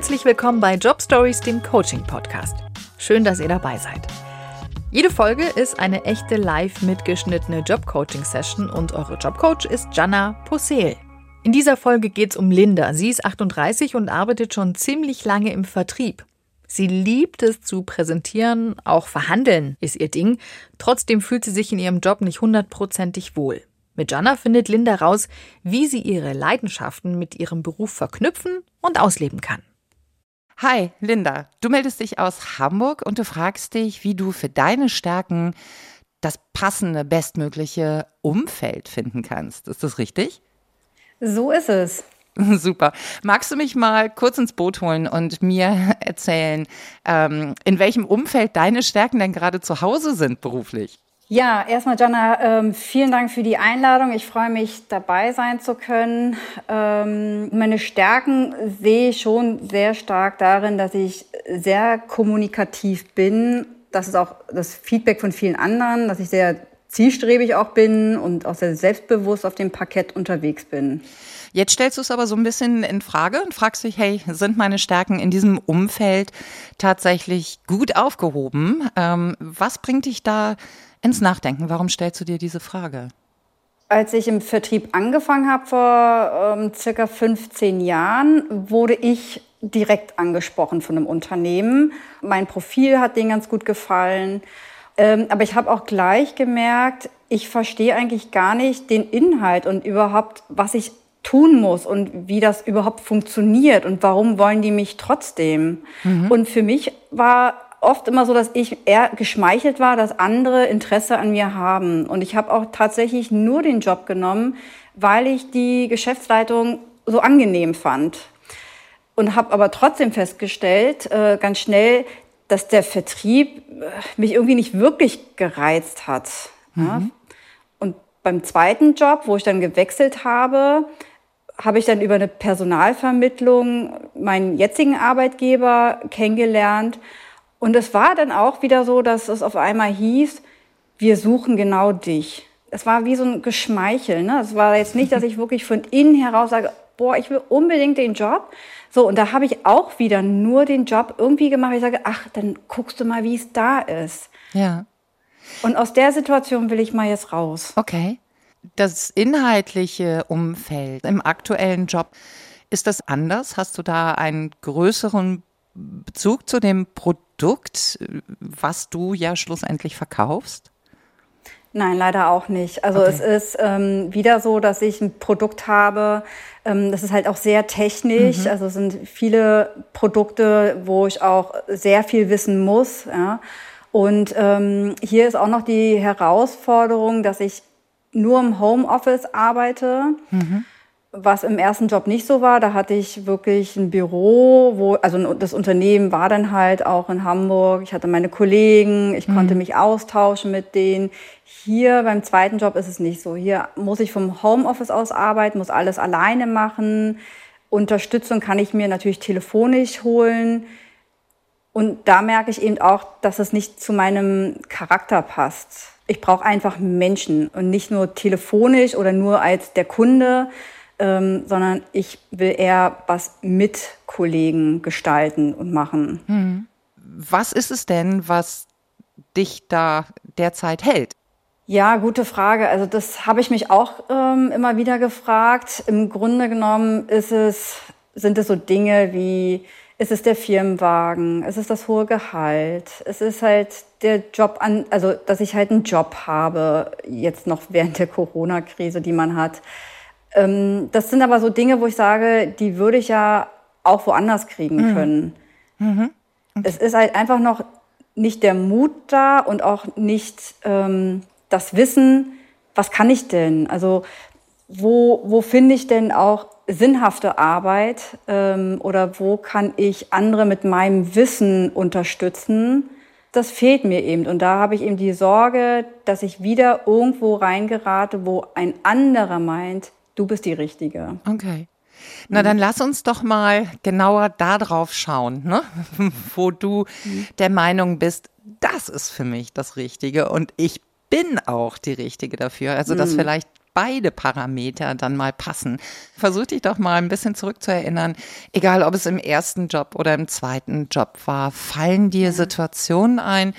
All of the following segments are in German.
Herzlich willkommen bei Job Stories, dem Coaching Podcast. Schön, dass ihr dabei seid. Jede Folge ist eine echte live mitgeschnittene Job-Coaching-Session und eure Jobcoach ist Jana Posel. In dieser Folge geht es um Linda. Sie ist 38 und arbeitet schon ziemlich lange im Vertrieb. Sie liebt es zu präsentieren, auch verhandeln ist ihr Ding. Trotzdem fühlt sie sich in ihrem Job nicht hundertprozentig wohl. Mit Jana findet Linda raus, wie sie ihre Leidenschaften mit ihrem Beruf verknüpfen und ausleben kann. Hi, Linda. Du meldest dich aus Hamburg und du fragst dich, wie du für deine Stärken das passende, bestmögliche Umfeld finden kannst. Ist das richtig? So ist es. Super. Magst du mich mal kurz ins Boot holen und mir erzählen, ähm, in welchem Umfeld deine Stärken denn gerade zu Hause sind beruflich? Ja, erstmal, Jana, ähm, vielen Dank für die Einladung. Ich freue mich, dabei sein zu können. Ähm, meine Stärken sehe ich schon sehr stark darin, dass ich sehr kommunikativ bin. Das ist auch das Feedback von vielen anderen, dass ich sehr zielstrebig auch bin und auch sehr selbstbewusst auf dem Parkett unterwegs bin. Jetzt stellst du es aber so ein bisschen in Frage und fragst dich, hey, sind meine Stärken in diesem Umfeld tatsächlich gut aufgehoben? Ähm, was bringt dich da ins Nachdenken. Warum stellst du dir diese Frage? Als ich im Vertrieb angefangen habe vor ähm, circa 15 Jahren, wurde ich direkt angesprochen von einem Unternehmen. Mein Profil hat denen ganz gut gefallen. Ähm, aber ich habe auch gleich gemerkt, ich verstehe eigentlich gar nicht den Inhalt und überhaupt, was ich tun muss und wie das überhaupt funktioniert und warum wollen die mich trotzdem. Mhm. Und für mich war oft immer so, dass ich eher geschmeichelt war, dass andere Interesse an mir haben. Und ich habe auch tatsächlich nur den Job genommen, weil ich die Geschäftsleitung so angenehm fand. Und habe aber trotzdem festgestellt, äh, ganz schnell, dass der Vertrieb äh, mich irgendwie nicht wirklich gereizt hat. Mhm. Ja? Und beim zweiten Job, wo ich dann gewechselt habe, habe ich dann über eine Personalvermittlung meinen jetzigen Arbeitgeber kennengelernt und es war dann auch wieder so, dass es auf einmal hieß, wir suchen genau dich. Es war wie so ein Geschmeichel. Ne? Es war jetzt nicht, dass ich wirklich von innen heraus sage, boah, ich will unbedingt den Job. So, und da habe ich auch wieder nur den Job irgendwie gemacht. Ich sage, ach, dann guckst du mal, wie es da ist. Ja. Und aus der Situation will ich mal jetzt raus. Okay. Das inhaltliche Umfeld im aktuellen Job, ist das anders? Hast du da einen größeren Bezug zu dem Produkt, was du ja schlussendlich verkaufst? Nein, leider auch nicht. Also okay. es ist ähm, wieder so, dass ich ein Produkt habe, ähm, das ist halt auch sehr technisch. Mhm. Also es sind viele Produkte, wo ich auch sehr viel wissen muss. Ja. Und ähm, hier ist auch noch die Herausforderung, dass ich nur im Homeoffice arbeite. Mhm was im ersten Job nicht so war. Da hatte ich wirklich ein Büro, wo, also das Unternehmen war dann halt auch in Hamburg. Ich hatte meine Kollegen, ich mhm. konnte mich austauschen mit denen. Hier beim zweiten Job ist es nicht so. Hier muss ich vom Homeoffice aus arbeiten, muss alles alleine machen. Unterstützung kann ich mir natürlich telefonisch holen. Und da merke ich eben auch, dass es nicht zu meinem Charakter passt. Ich brauche einfach Menschen und nicht nur telefonisch oder nur als der Kunde, ähm, sondern ich will eher was mit Kollegen gestalten und machen. Hm. Was ist es denn, was dich da derzeit hält? Ja, gute Frage. Also das habe ich mich auch ähm, immer wieder gefragt. Im Grunde genommen ist es, sind es so Dinge wie, ist es der Firmenwagen, ist es das hohe Gehalt, es ist halt der Job an, also dass ich halt einen Job habe, jetzt noch während der Corona-Krise, die man hat. Ähm, das sind aber so Dinge, wo ich sage, die würde ich ja auch woanders kriegen mhm. können. Mhm. Okay. Es ist halt einfach noch nicht der Mut da und auch nicht ähm, das Wissen, was kann ich denn? Also wo, wo finde ich denn auch sinnhafte Arbeit ähm, oder wo kann ich andere mit meinem Wissen unterstützen? Das fehlt mir eben. Und da habe ich eben die Sorge, dass ich wieder irgendwo reingerate, wo ein anderer meint, du bist die Richtige. Okay. Na, dann lass uns doch mal genauer darauf schauen, ne? wo du der Meinung bist, das ist für mich das Richtige und ich bin auch die Richtige dafür. Also das mhm. vielleicht beide Parameter dann mal passen. Versuch dich doch mal ein bisschen zurückzuerinnern, egal ob es im ersten Job oder im zweiten Job war. Fallen dir Situationen ein,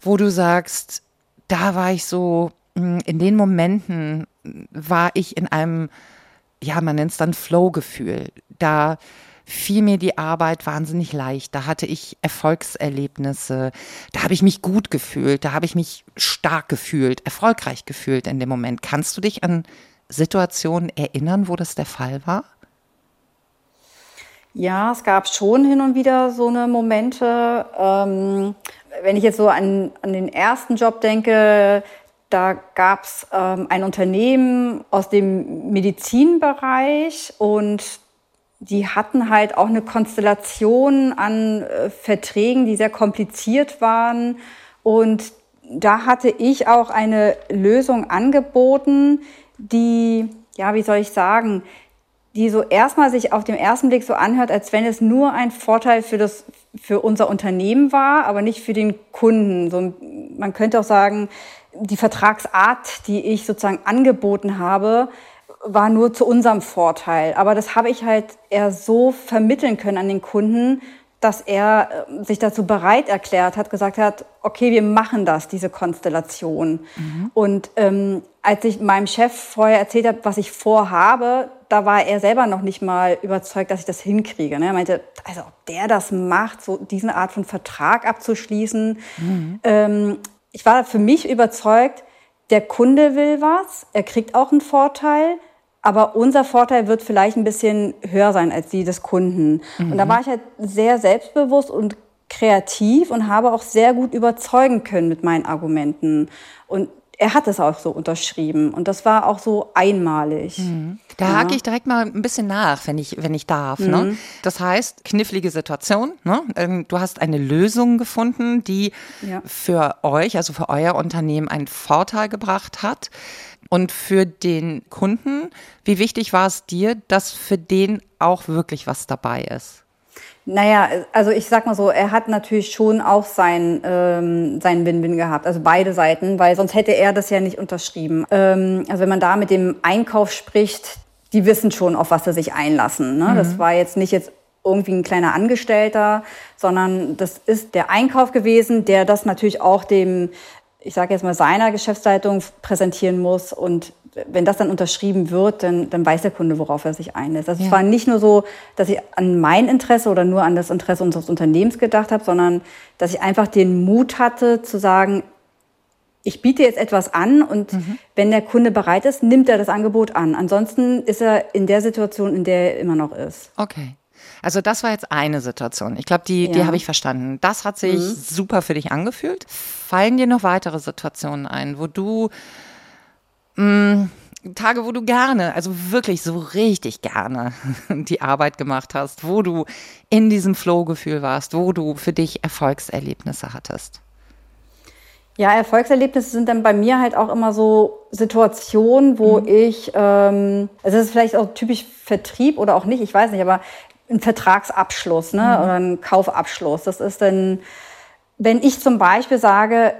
wo du sagst, da war ich so, hm, in den Momenten war ich in einem, ja, man nennt es dann Flow-Gefühl. Da fiel mir die Arbeit wahnsinnig leicht. Da hatte ich Erfolgserlebnisse. Da habe ich mich gut gefühlt. Da habe ich mich stark gefühlt, erfolgreich gefühlt in dem Moment. Kannst du dich an Situationen erinnern, wo das der Fall war? Ja, es gab schon hin und wieder so eine Momente. Ähm, wenn ich jetzt so an, an den ersten Job denke, da gab es ähm, ein Unternehmen aus dem Medizinbereich und die hatten halt auch eine Konstellation an äh, Verträgen, die sehr kompliziert waren. Und da hatte ich auch eine Lösung angeboten, die, ja, wie soll ich sagen, die so erstmal sich auf den ersten Blick so anhört, als wenn es nur ein Vorteil für das, für unser Unternehmen war, aber nicht für den Kunden. So, man könnte auch sagen, die Vertragsart, die ich sozusagen angeboten habe, war nur zu unserem Vorteil. Aber das habe ich halt eher so vermitteln können an den Kunden, dass er äh, sich dazu bereit erklärt hat, gesagt hat, okay, wir machen das, diese Konstellation. Mhm. Und ähm, als ich meinem Chef vorher erzählt habe, was ich vorhabe, da war er selber noch nicht mal überzeugt, dass ich das hinkriege. Ne? Er meinte, also ob der das macht, so diese Art von Vertrag abzuschließen. Mhm. Ähm, ich war für mich überzeugt, der Kunde will was, er kriegt auch einen Vorteil aber unser Vorteil wird vielleicht ein bisschen höher sein als die des Kunden. Mhm. Und da mhm. war ich halt sehr selbstbewusst und kreativ und habe auch sehr gut überzeugen können mit meinen Argumenten. Und er hat es auch so unterschrieben und das war auch so einmalig. Mhm. Da ja. hake ich direkt mal ein bisschen nach, wenn ich, wenn ich darf. Ne? Mhm. Ne? Das heißt, knifflige Situation. Ne? Ähm, du hast eine Lösung gefunden, die ja. für euch, also für euer Unternehmen, einen Vorteil gebracht hat. Und für den Kunden, wie wichtig war es dir, dass für den auch wirklich was dabei ist? Naja, also ich sag mal so, er hat natürlich schon auch sein, ähm, seinen Win-Win gehabt, also beide Seiten, weil sonst hätte er das ja nicht unterschrieben. Ähm, also wenn man da mit dem Einkauf spricht, die wissen schon, auf was sie sich einlassen. Ne? Mhm. Das war jetzt nicht jetzt irgendwie ein kleiner Angestellter, sondern das ist der Einkauf gewesen, der das natürlich auch dem ich sage jetzt mal, seiner Geschäftsleitung präsentieren muss. Und wenn das dann unterschrieben wird, dann, dann weiß der Kunde, worauf er sich einlässt. Also ja. es war nicht nur so, dass ich an mein Interesse oder nur an das Interesse unseres Unternehmens gedacht habe, sondern dass ich einfach den Mut hatte zu sagen, ich biete jetzt etwas an und mhm. wenn der Kunde bereit ist, nimmt er das Angebot an. Ansonsten ist er in der Situation, in der er immer noch ist. Okay. Also das war jetzt eine Situation. Ich glaube, die, ja. die habe ich verstanden. Das hat sich mhm. super für dich angefühlt. Fallen dir noch weitere Situationen ein, wo du mh, mm, Tage, wo du gerne, also wirklich so richtig gerne die Arbeit gemacht hast, wo du in diesem Flow-Gefühl warst, wo du für dich Erfolgserlebnisse hattest? Ja, Erfolgserlebnisse sind dann bei mir halt auch immer so Situationen, wo mhm. ich, ähm, also das ist vielleicht auch typisch Vertrieb oder auch nicht, ich weiß nicht, aber ein Vertragsabschluss ne, mhm. oder ein Kaufabschluss. Das ist dann, wenn ich zum Beispiel sage,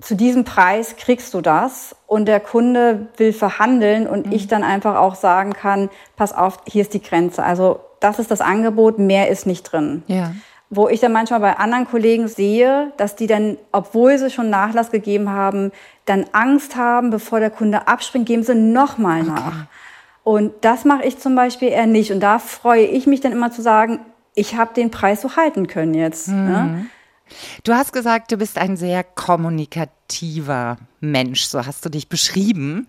zu diesem Preis kriegst du das und der Kunde will verhandeln und mhm. ich dann einfach auch sagen kann, pass auf, hier ist die Grenze. Also das ist das Angebot, mehr ist nicht drin. Ja. Wo ich dann manchmal bei anderen Kollegen sehe, dass die dann, obwohl sie schon Nachlass gegeben haben, dann Angst haben, bevor der Kunde abspringt, geben sie nochmal okay. nach. Und das mache ich zum Beispiel eher nicht. Und da freue ich mich dann immer zu sagen, ich habe den Preis so halten können jetzt. Mhm. Ne? Du hast gesagt, du bist ein sehr kommunikativer Mensch, so hast du dich beschrieben.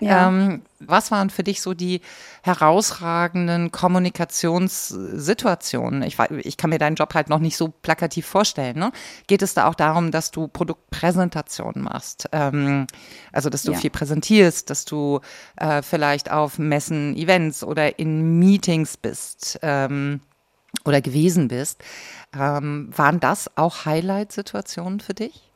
Ja. Ähm, was waren für dich so die herausragenden Kommunikationssituationen? Ich, ich kann mir deinen Job halt noch nicht so plakativ vorstellen. Ne? Geht es da auch darum, dass du Produktpräsentationen machst? Ähm, also, dass du ja. viel präsentierst, dass du äh, vielleicht auf Messen, Events oder in Meetings bist ähm, oder gewesen bist. Ähm, waren das auch Highlight-Situationen für dich?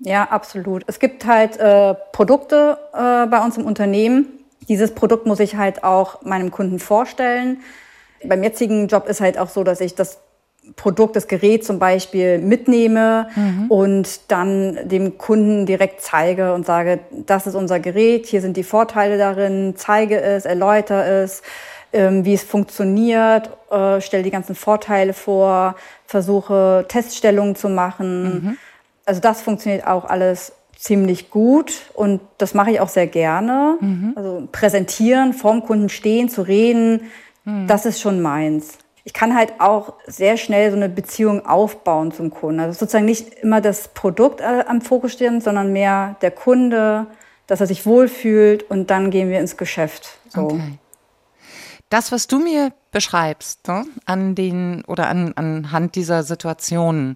Ja, absolut. Es gibt halt äh, Produkte äh, bei uns im Unternehmen. Dieses Produkt muss ich halt auch meinem Kunden vorstellen. Beim jetzigen Job ist halt auch so, dass ich das Produkt, das Gerät zum Beispiel mitnehme mhm. und dann dem Kunden direkt zeige und sage, das ist unser Gerät, hier sind die Vorteile darin, zeige es, erläutere es, wie es funktioniert, äh, stelle die ganzen Vorteile vor, versuche Teststellungen zu machen. Mhm. Also das funktioniert auch alles ziemlich gut und das mache ich auch sehr gerne. Mhm. Also präsentieren, vorm Kunden stehen, zu reden, mhm. das ist schon meins. Ich kann halt auch sehr schnell so eine Beziehung aufbauen zum Kunden. Also sozusagen nicht immer das Produkt äh, am Fokus stehen, sondern mehr der Kunde, dass er sich wohlfühlt und dann gehen wir ins Geschäft. So. Okay. Das, was du mir beschreibst, ne, an den oder an, anhand dieser Situationen,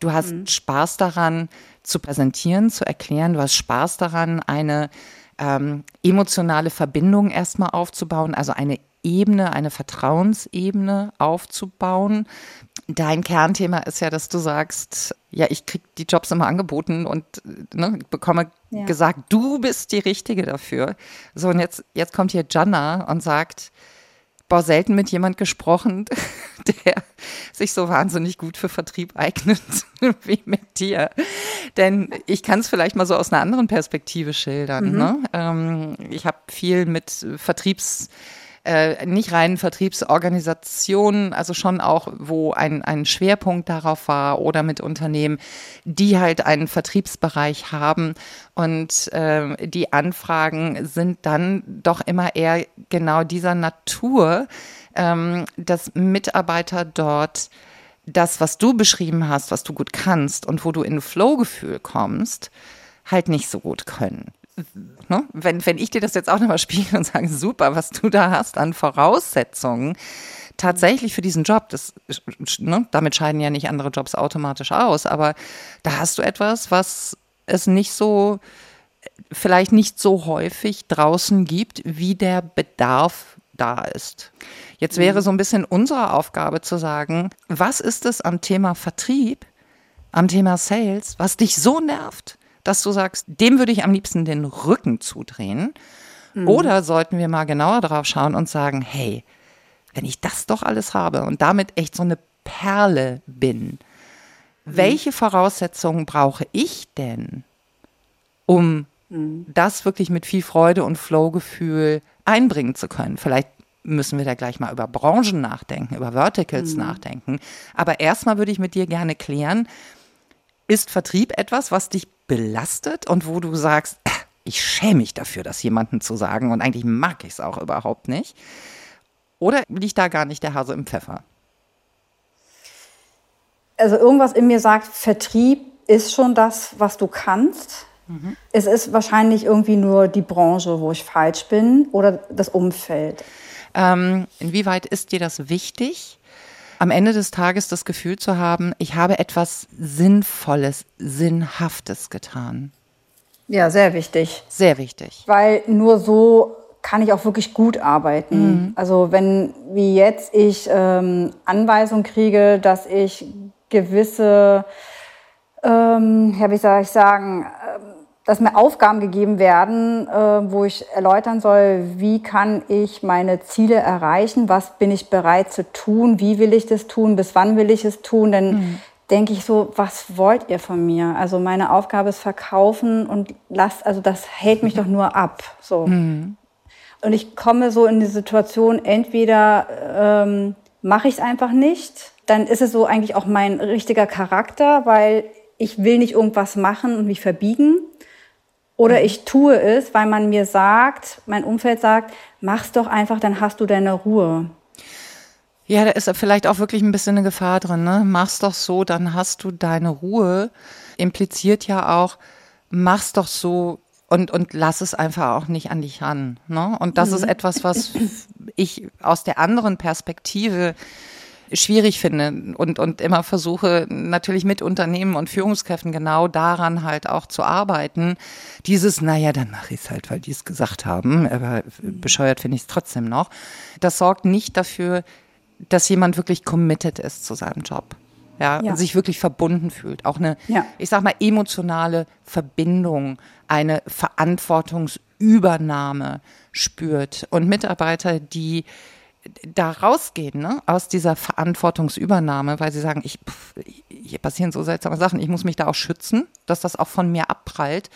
du hast mhm. Spaß daran, zu präsentieren, zu erklären. Du hast Spaß daran, eine ähm, emotionale Verbindung erstmal aufzubauen, also eine Ebene, eine Vertrauensebene aufzubauen. Dein Kernthema ist ja, dass du sagst, ja, ich kriege die Jobs immer angeboten und ne, bekomme ja. gesagt, du bist die Richtige dafür. So, und jetzt, jetzt kommt hier Jana und sagt, boah, selten mit jemand gesprochen, der sich so wahnsinnig gut für Vertrieb eignet wie mit dir. Denn ich kann es vielleicht mal so aus einer anderen Perspektive schildern. Mhm. Ne? Ähm, ich habe viel mit Vertriebs äh, nicht rein Vertriebsorganisationen, also schon auch, wo ein, ein Schwerpunkt darauf war oder mit Unternehmen, die halt einen Vertriebsbereich haben. Und äh, die Anfragen sind dann doch immer eher genau dieser Natur, ähm, dass Mitarbeiter dort das, was du beschrieben hast, was du gut kannst und wo du in Flow-Gefühl kommst, halt nicht so gut können ne, wenn, wenn ich dir das jetzt auch nochmal spiele und sage, super, was du da hast an Voraussetzungen, tatsächlich für diesen Job, das, ne, damit scheiden ja nicht andere Jobs automatisch aus, aber da hast du etwas, was es nicht so, vielleicht nicht so häufig draußen gibt, wie der Bedarf da ist. Jetzt wäre mhm. so ein bisschen unsere Aufgabe zu sagen, was ist es am Thema Vertrieb, am Thema Sales, was dich so nervt, dass du sagst, dem würde ich am liebsten den Rücken zudrehen? Mhm. Oder sollten wir mal genauer drauf schauen und sagen, hey, wenn ich das doch alles habe und damit echt so eine Perle bin, mhm. welche Voraussetzungen brauche ich denn, um mhm. das wirklich mit viel Freude und Flow-Gefühl einbringen zu können? Vielleicht müssen wir da gleich mal über Branchen nachdenken, über Verticals mhm. nachdenken. Aber erstmal würde ich mit dir gerne klären, ist Vertrieb etwas, was dich belastet und wo du sagst, ich schäme mich dafür, das jemandem zu sagen und eigentlich mag ich es auch überhaupt nicht? Oder liegt da gar nicht der Hase im Pfeffer? Also irgendwas in mir sagt, Vertrieb ist schon das, was du kannst. Mhm. Es ist wahrscheinlich irgendwie nur die Branche, wo ich falsch bin oder das Umfeld. Ähm, inwieweit ist dir das wichtig? Am Ende des Tages das Gefühl zu haben, ich habe etwas Sinnvolles, Sinnhaftes getan. Ja, sehr wichtig. Sehr wichtig. Weil nur so kann ich auch wirklich gut arbeiten. Mhm. Also wenn wie jetzt ich ähm, Anweisungen kriege, dass ich gewisse, ähm, ja, wie soll ich sagen, dass mir Aufgaben gegeben werden, äh, wo ich erläutern soll, wie kann ich meine Ziele erreichen, was bin ich bereit zu tun, wie will ich das tun, bis wann will ich es tun, dann mhm. denke ich so, was wollt ihr von mir? Also meine Aufgabe ist verkaufen und lasst, also das hält mich doch nur ab. So. Mhm. Und ich komme so in die Situation, entweder ähm, mache ich es einfach nicht, dann ist es so eigentlich auch mein richtiger Charakter, weil ich will nicht irgendwas machen und mich verbiegen. Oder mhm. ich tue es, weil man mir sagt, mein Umfeld sagt, mach's doch einfach, dann hast du deine Ruhe. Ja, da ist vielleicht auch wirklich ein bisschen eine Gefahr drin. Ne? Mach's doch so, dann hast du deine Ruhe. Impliziert ja auch, mach's doch so und, und lass es einfach auch nicht an dich ran. Ne? Und das mhm. ist etwas, was ich aus der anderen Perspektive schwierig finde und, und immer versuche, natürlich mit Unternehmen und Führungskräften genau daran halt auch zu arbeiten. Dieses, naja, dann mache ich es halt, weil die es gesagt haben, aber bescheuert finde ich es trotzdem noch. Das sorgt nicht dafür, dass jemand wirklich committed ist zu seinem Job. Ja, ja. und sich wirklich verbunden fühlt. Auch eine, ja. ich sag mal, emotionale Verbindung, eine Verantwortungsübernahme spürt. Und Mitarbeiter, die da rausgehen, ne, aus dieser Verantwortungsübernahme, weil sie sagen, ich, pff, hier passieren so seltsame Sachen, ich muss mich da auch schützen, dass das auch von mir abprallt.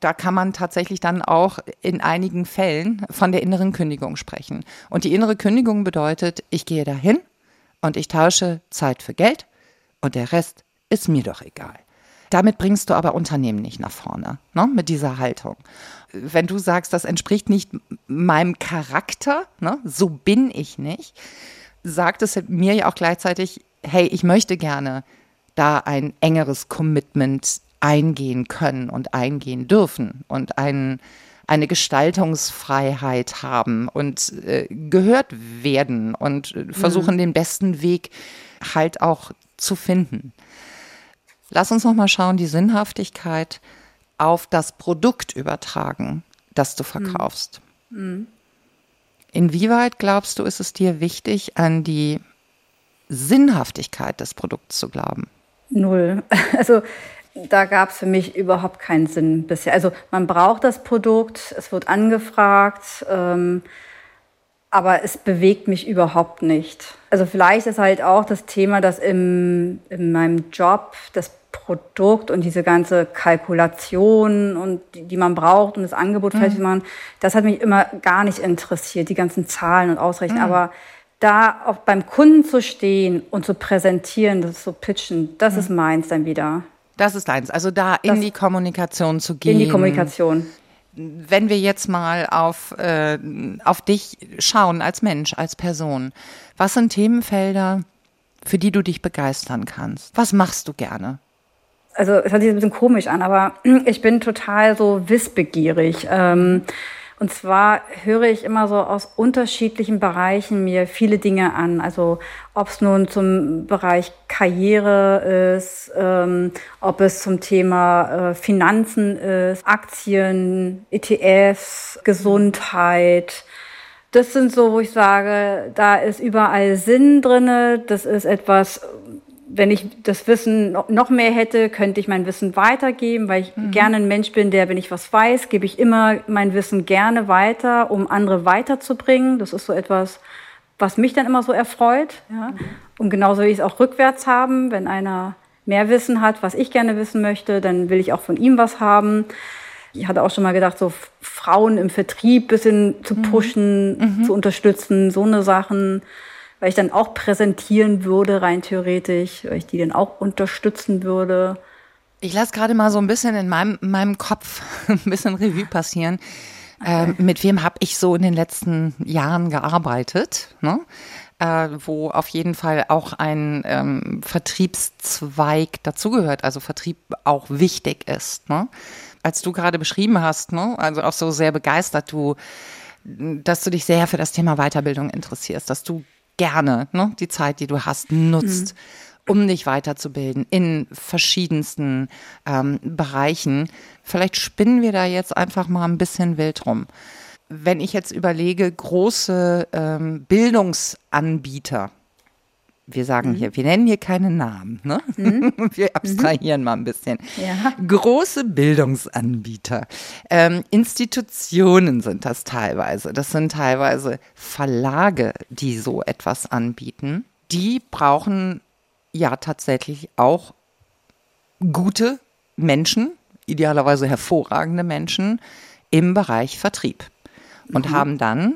Da kann man tatsächlich dann auch in einigen Fällen von der inneren Kündigung sprechen. Und die innere Kündigung bedeutet, ich gehe dahin und ich tausche Zeit für Geld und der Rest ist mir doch egal. Damit bringst du aber Unternehmen nicht nach vorne, ne, mit dieser Haltung. Wenn du sagst, das entspricht nicht meinem Charakter, ne, so bin ich nicht, sagt es mir ja auch gleichzeitig, hey, ich möchte gerne da ein engeres Commitment eingehen können und eingehen dürfen und ein, eine Gestaltungsfreiheit haben und äh, gehört werden und äh, versuchen, mhm. den besten Weg halt auch zu finden. Lass uns noch mal schauen, die Sinnhaftigkeit auf das Produkt übertragen, das du hm. verkaufst. Mhm. Inwieweit glaubst du, ist es dir wichtig, an die Sinnhaftigkeit des Produkts zu glauben? Null. Also da gab es für mich überhaupt keinen Sinn bisher. Also man braucht das Produkt, es wird angefragt. Ähm, aber es bewegt mich überhaupt nicht. Also vielleicht ist halt auch das Thema, dass im, in meinem Job das Produkt und diese ganze Kalkulation und die, die man braucht, um das Angebot mhm. fertig zu machen, das hat mich immer gar nicht interessiert, die ganzen Zahlen und Ausrechnen. Mhm. Aber da auch beim Kunden zu stehen und zu präsentieren, das zu pitchen, das mhm. ist meins dann wieder. Das ist eins. Also da in das, die Kommunikation zu gehen. In die Kommunikation wenn wir jetzt mal auf, äh, auf dich schauen als Mensch, als Person, was sind Themenfelder, für die du dich begeistern kannst? Was machst du gerne? Also es hört sich ein bisschen komisch an, aber ich bin total so wissbegierig. Ähm, und zwar höre ich immer so aus unterschiedlichen Bereichen mir viele Dinge an. Also ob es nun zum Bereich Karriere ist, ähm, ob es zum Thema äh, Finanzen ist, Aktien, ETFs, Gesundheit. Das sind so, wo ich sage, da ist überall Sinn drinne. Das ist etwas, wenn ich das Wissen noch mehr hätte, könnte ich mein Wissen weitergeben, weil ich mhm. gerne ein Mensch bin, der, wenn ich was weiß, gebe ich immer mein Wissen gerne weiter, um andere weiterzubringen. Das ist so etwas, was mich dann immer so erfreut. Ja. Mhm. Und genauso will ich es auch rückwärts haben. Wenn einer mehr Wissen hat, was ich gerne wissen möchte, dann will ich auch von ihm was haben. Ich hatte auch schon mal gedacht, so Frauen im Vertrieb bisschen zu mhm. pushen, mhm. zu unterstützen, so eine Sachen weil ich dann auch präsentieren würde, rein theoretisch, weil ich die dann auch unterstützen würde. Ich lasse gerade mal so ein bisschen in meinem, meinem Kopf ein bisschen Revue passieren. Okay. Ähm, mit wem habe ich so in den letzten Jahren gearbeitet? Ne? Äh, wo auf jeden Fall auch ein ähm, Vertriebszweig dazugehört, also Vertrieb auch wichtig ist. Ne? Als du gerade beschrieben hast, ne? also auch so sehr begeistert, du, dass du dich sehr für das Thema Weiterbildung interessierst, dass du gerne ne, die Zeit, die du hast, nutzt. Mhm um dich weiterzubilden in verschiedensten ähm, Bereichen. Vielleicht spinnen wir da jetzt einfach mal ein bisschen wild rum. Wenn ich jetzt überlege, große ähm, Bildungsanbieter, wir sagen mhm. hier, wir nennen hier keine Namen, ne? Mhm. Wir abstrahieren mhm. mal ein bisschen. Ja. Große Bildungsanbieter, ähm, Institutionen sind das teilweise. Das sind teilweise Verlage, die so etwas anbieten. Die brauchen ja tatsächlich auch gute Menschen, idealerweise hervorragende Menschen im Bereich Vertrieb und mhm. haben dann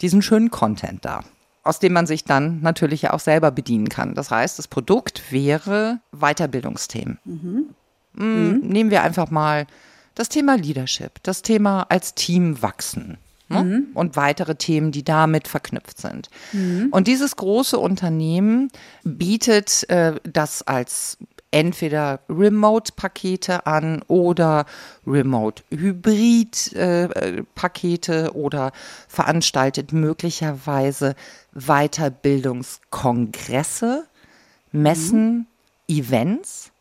diesen schönen Content da aus dem man sich dann natürlich ja auch selber bedienen kann. Das heißt, das Produkt wäre Weiterbildungsthemen. Mhm. Mhm. Nehmen wir einfach mal das Thema Leadership, das Thema als Team wachsen. Ne? Mhm. Und weitere Themen, die damit verknüpft sind. Mhm. Und dieses große Unternehmen bietet äh, das als entweder Remote-Pakete an oder Remote-Hybrid-Pakete oder veranstaltet möglicherweise Weiterbildungskongresse, Messen, mhm. Events.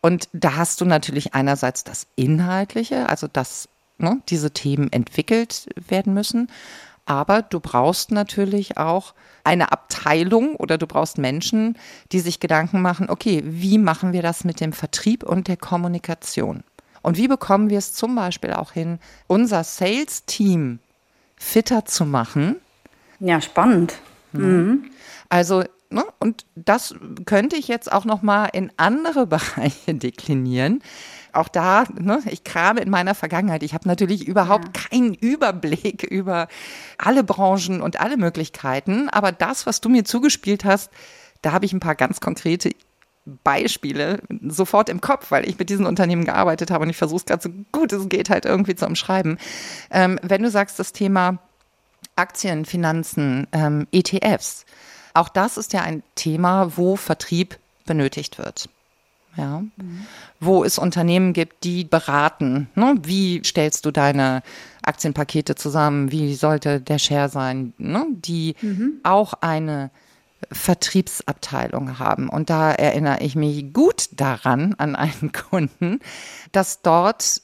Und da hast du natürlich einerseits das Inhaltliche, also dass ne, diese Themen entwickelt werden müssen. Aber du brauchst natürlich auch eine Abteilung oder du brauchst Menschen, die sich Gedanken machen, okay, wie machen wir das mit dem Vertrieb und der Kommunikation? Und wie bekommen wir es zum Beispiel auch hin, unser Sales-Team fitter zu machen, Ja, spannend. Mhm. Also Ne? Und das könnte ich jetzt auch noch mal in andere Bereiche deklinieren. Auch da, ne, ich krame in meiner Vergangenheit. Ich habe natürlich überhaupt ja. keinen Überblick über alle Branchen und alle Möglichkeiten. Aber das, was du mir zugespielt hast, da habe ich ein paar ganz konkrete Beispiele sofort im Kopf, weil ich mit diesen Unternehmen gearbeitet habe und ich versuche es gerade so gut es geht halt irgendwie zu umschreiben. Ähm, wenn du sagst, das Thema Aktien, Finanzen, ähm, ETFs, auch das ist ja ein Thema, wo Vertrieb benötigt wird. Ja. Mhm. Wo es Unternehmen gibt, die beraten. Ne? Wie stellst du deine Aktienpakete zusammen? Wie sollte der Share sein? Ne? Die mhm. auch eine Vertriebsabteilung haben. Und da erinnere ich mich gut daran, an einen Kunden, dass dort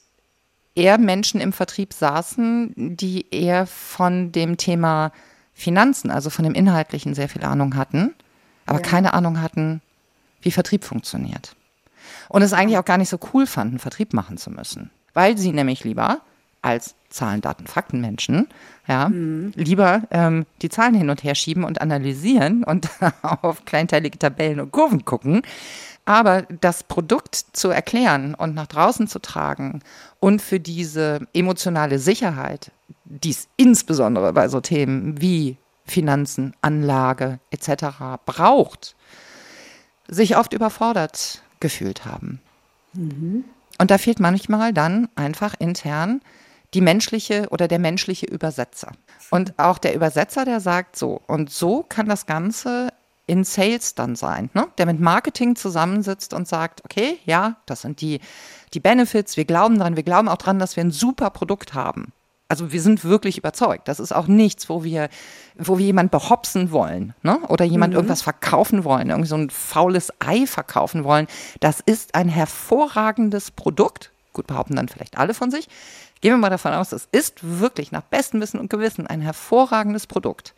eher Menschen im Vertrieb saßen, die eher von dem Thema Finanzen, also von dem Inhaltlichen, sehr viel Ahnung hatten, aber ja. keine Ahnung hatten, wie Vertrieb funktioniert. Und es eigentlich auch gar nicht so cool fanden, Vertrieb machen zu müssen. Weil sie nämlich lieber als Zahlen, Daten, Fakten Menschen, ja, mhm. lieber ähm, die Zahlen hin und her schieben und analysieren und auf kleinteilige Tabellen und Kurven gucken. Aber das Produkt zu erklären und nach draußen zu tragen und für diese emotionale Sicherheit die es insbesondere bei so Themen wie Finanzen, Anlage etc. braucht, sich oft überfordert gefühlt haben. Mhm. Und da fehlt manchmal dann einfach intern die menschliche oder der menschliche Übersetzer. Und auch der Übersetzer, der sagt so, und so kann das Ganze in Sales dann sein, ne? der mit Marketing zusammensitzt und sagt, okay, ja, das sind die, die Benefits, wir glauben dran, wir glauben auch dran, dass wir ein super Produkt haben also wir sind wirklich überzeugt. Das ist auch nichts, wo wir, wo wir jemand behopsen wollen, ne? Oder jemand mhm. irgendwas verkaufen wollen, irgendwie so ein faules Ei verkaufen wollen. Das ist ein hervorragendes Produkt. Gut, behaupten dann vielleicht alle von sich. Gehen wir mal davon aus, es ist wirklich nach bestem Wissen und Gewissen ein hervorragendes Produkt.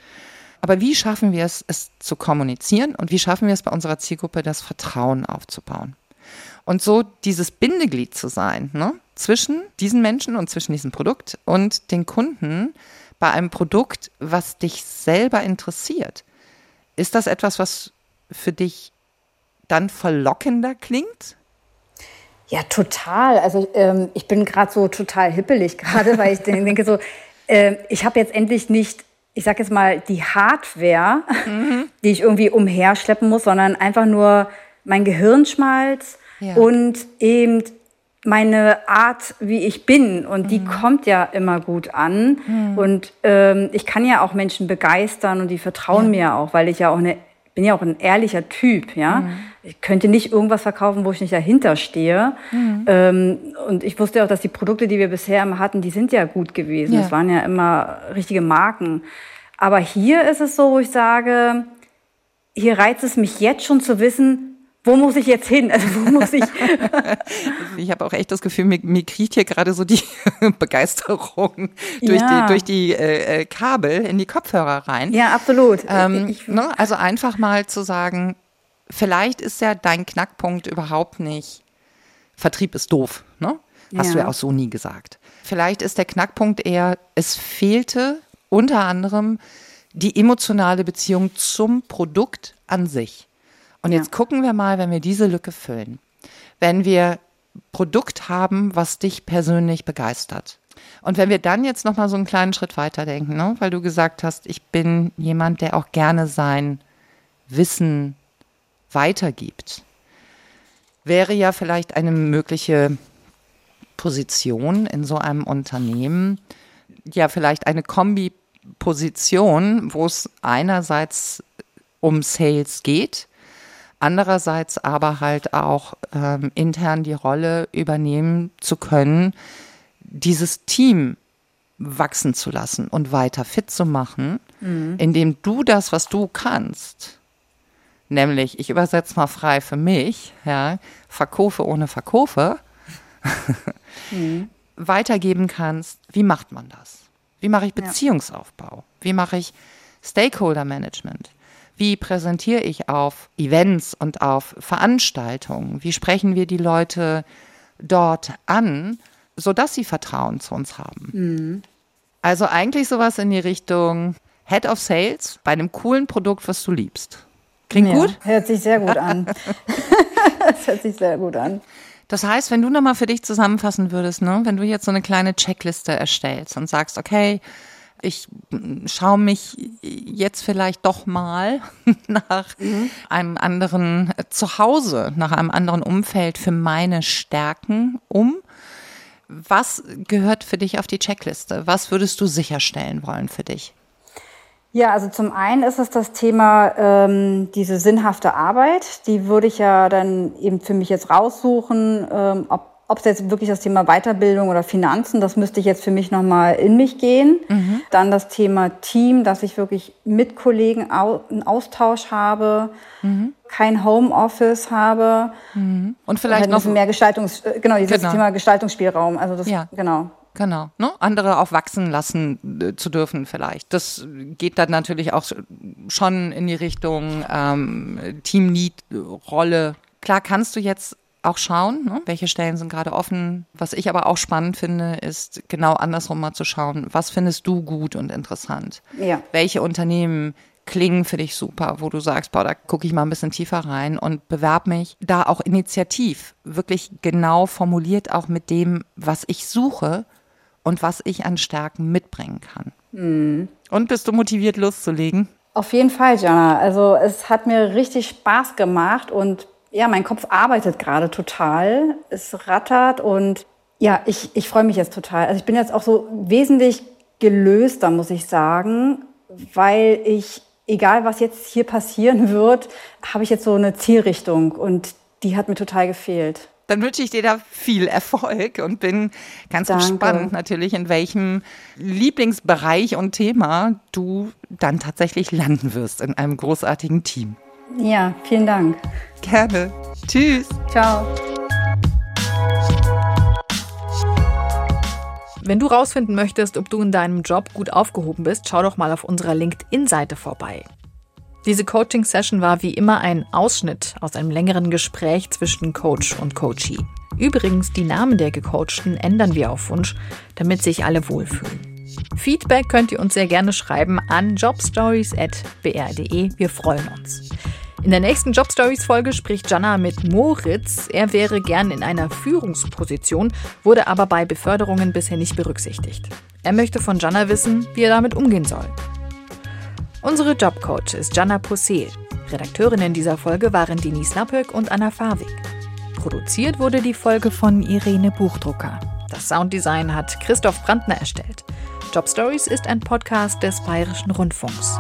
Aber wie schaffen wir es, es zu kommunizieren und wie schaffen wir es bei unserer Zielgruppe, das Vertrauen aufzubauen? Und so dieses Bindeglied zu sein, ne? Zwischen diesen Menschen und zwischen diesem Produkt und den Kunden bei einem Produkt, was dich selber interessiert. Ist das etwas, was für dich dann verlockender klingt? Ja, total. Also ähm, ich bin gerade so total hippelig gerade, weil ich denke so, äh, ich habe jetzt endlich nicht, ich sage jetzt mal, die Hardware, mhm. die ich irgendwie umherschleppen muss, sondern einfach nur mein Gehirnschmalz ja. und eben meine Art, wie ich bin. Und die mhm. kommt ja immer gut an. Mhm. Und ähm, ich kann ja auch Menschen begeistern und die vertrauen ja. mir auch, weil ich ja auch eine, bin ja auch ein ehrlicher Typ, ja. Mhm. Ich könnte nicht irgendwas verkaufen, wo ich nicht dahinter stehe. Mhm. Ähm, und ich wusste auch, dass die Produkte, die wir bisher immer hatten, die sind ja gut gewesen. Ja. Das waren ja immer richtige Marken. Aber hier ist es so, wo ich sage, hier reizt es mich jetzt schon zu wissen, wo muss ich jetzt hin? Also wo muss ich? ich habe auch echt das Gefühl, mir, mir kriecht hier gerade so die Begeisterung durch ja. die, durch die äh, äh, Kabel in die Kopfhörer rein. Ja, absolut. Ähm, ich, ne? Also einfach mal zu sagen, vielleicht ist ja dein Knackpunkt überhaupt nicht, Vertrieb ist doof, ne? Hast ja. du ja auch so nie gesagt. Vielleicht ist der Knackpunkt eher, es fehlte unter anderem die emotionale Beziehung zum Produkt an sich. Und ja. jetzt gucken wir mal, wenn wir diese Lücke füllen. Wenn wir Produkt haben, was dich persönlich begeistert. Und wenn wir dann jetzt noch mal so einen kleinen Schritt weiter denken, ne? weil du gesagt hast, ich bin jemand, der auch gerne sein Wissen weitergibt, wäre ja vielleicht eine mögliche Position in so einem Unternehmen, ja vielleicht eine Kombi-Position, wo es einerseits um Sales geht, Andererseits aber halt auch ähm, intern die Rolle übernehmen zu können, dieses Team wachsen zu lassen und weiter fit zu machen, mhm. indem du das, was du kannst, nämlich, ich übersetze mal frei für mich, ja, Verkaufe ohne Verkaufe, mhm. weitergeben kannst. Wie macht man das? Wie mache ich Beziehungsaufbau? Wie mache ich Stakeholder Management? Wie präsentiere ich auf Events und auf Veranstaltungen? Wie sprechen wir die Leute dort an, sodass sie Vertrauen zu uns haben? Mhm. Also eigentlich sowas in die Richtung, Head of Sales bei einem coolen Produkt, was du liebst. Klingt ja, gut? Hört sich sehr gut an. das hört sich sehr gut an. Das heißt, wenn du nochmal für dich zusammenfassen würdest, ne, wenn du jetzt so eine kleine Checkliste erstellst und sagst, okay, ich schaue mich jetzt vielleicht doch mal nach mhm. einem anderen Zuhause, nach einem anderen Umfeld für meine Stärken um. Was gehört für dich auf die Checkliste? Was würdest du sicherstellen wollen für dich? Ja, also zum einen ist es das Thema ähm, diese sinnhafte Arbeit. Die würde ich ja dann eben für mich jetzt raussuchen, ähm, ob ob es jetzt wirklich das Thema Weiterbildung oder Finanzen, das müsste ich jetzt für mich nochmal in mich gehen. Mhm. Dann das Thema Team, dass ich wirklich mit Kollegen einen Austausch habe, mhm. kein Homeoffice habe. Mhm. Und vielleicht halt noch mehr Gestaltungs, äh, genau, dieses genau. Thema Gestaltungsspielraum. Also das, ja. genau. Genau, ne? andere auch wachsen lassen äh, zu dürfen vielleicht. Das geht dann natürlich auch schon in die Richtung ähm, Team-Lead-Rolle. Klar kannst du jetzt auch schauen, ne? welche Stellen sind gerade offen. Was ich aber auch spannend finde, ist genau andersrum mal zu schauen, was findest du gut und interessant? Ja. Welche Unternehmen klingen für dich super, wo du sagst, boah, da gucke ich mal ein bisschen tiefer rein und bewerb mich da auch initiativ, wirklich genau formuliert auch mit dem, was ich suche und was ich an Stärken mitbringen kann. Mhm. Und bist du motiviert loszulegen? Auf jeden Fall, Jana. Also es hat mir richtig Spaß gemacht und ja, mein Kopf arbeitet gerade total. Es rattert und ja, ich, ich freue mich jetzt total. Also ich bin jetzt auch so wesentlich gelöster, muss ich sagen, weil ich, egal was jetzt hier passieren wird, habe ich jetzt so eine Zielrichtung und die hat mir total gefehlt dann wünsche ich dir da viel Erfolg und bin ganz Danke. gespannt natürlich, in welchem Lieblingsbereich und Thema du dann tatsächlich landen wirst in einem großartigen Team. Ja, vielen Dank. Gerne. Tschüss. Ciao. Wenn du rausfinden möchtest, ob du in deinem Job gut aufgehoben bist, schau doch mal auf unserer LinkedIn-Seite vorbei. Diese Coaching-Session war wie immer ein Ausschnitt aus einem längeren Gespräch zwischen Coach und Coachee. Übrigens, die Namen der Gecoachten ändern wir auf Wunsch, damit sich alle wohlfühlen. Feedback könnt ihr uns sehr gerne schreiben an jobstories.br.de. Wir freuen uns. In der nächsten Jobstories-Folge spricht Jana mit Moritz. Er wäre gern in einer Führungsposition, wurde aber bei Beförderungen bisher nicht berücksichtigt. Er möchte von Jana wissen, wie er damit umgehen soll. Unsere Jobcoach ist Jana Possel. Redakteurinnen dieser Folge waren Denise Lappöck und Anna Farwig. Produziert wurde die Folge von Irene Buchdrucker. Das Sounddesign hat Christoph Brandner erstellt. Job Stories ist ein Podcast des Bayerischen Rundfunks.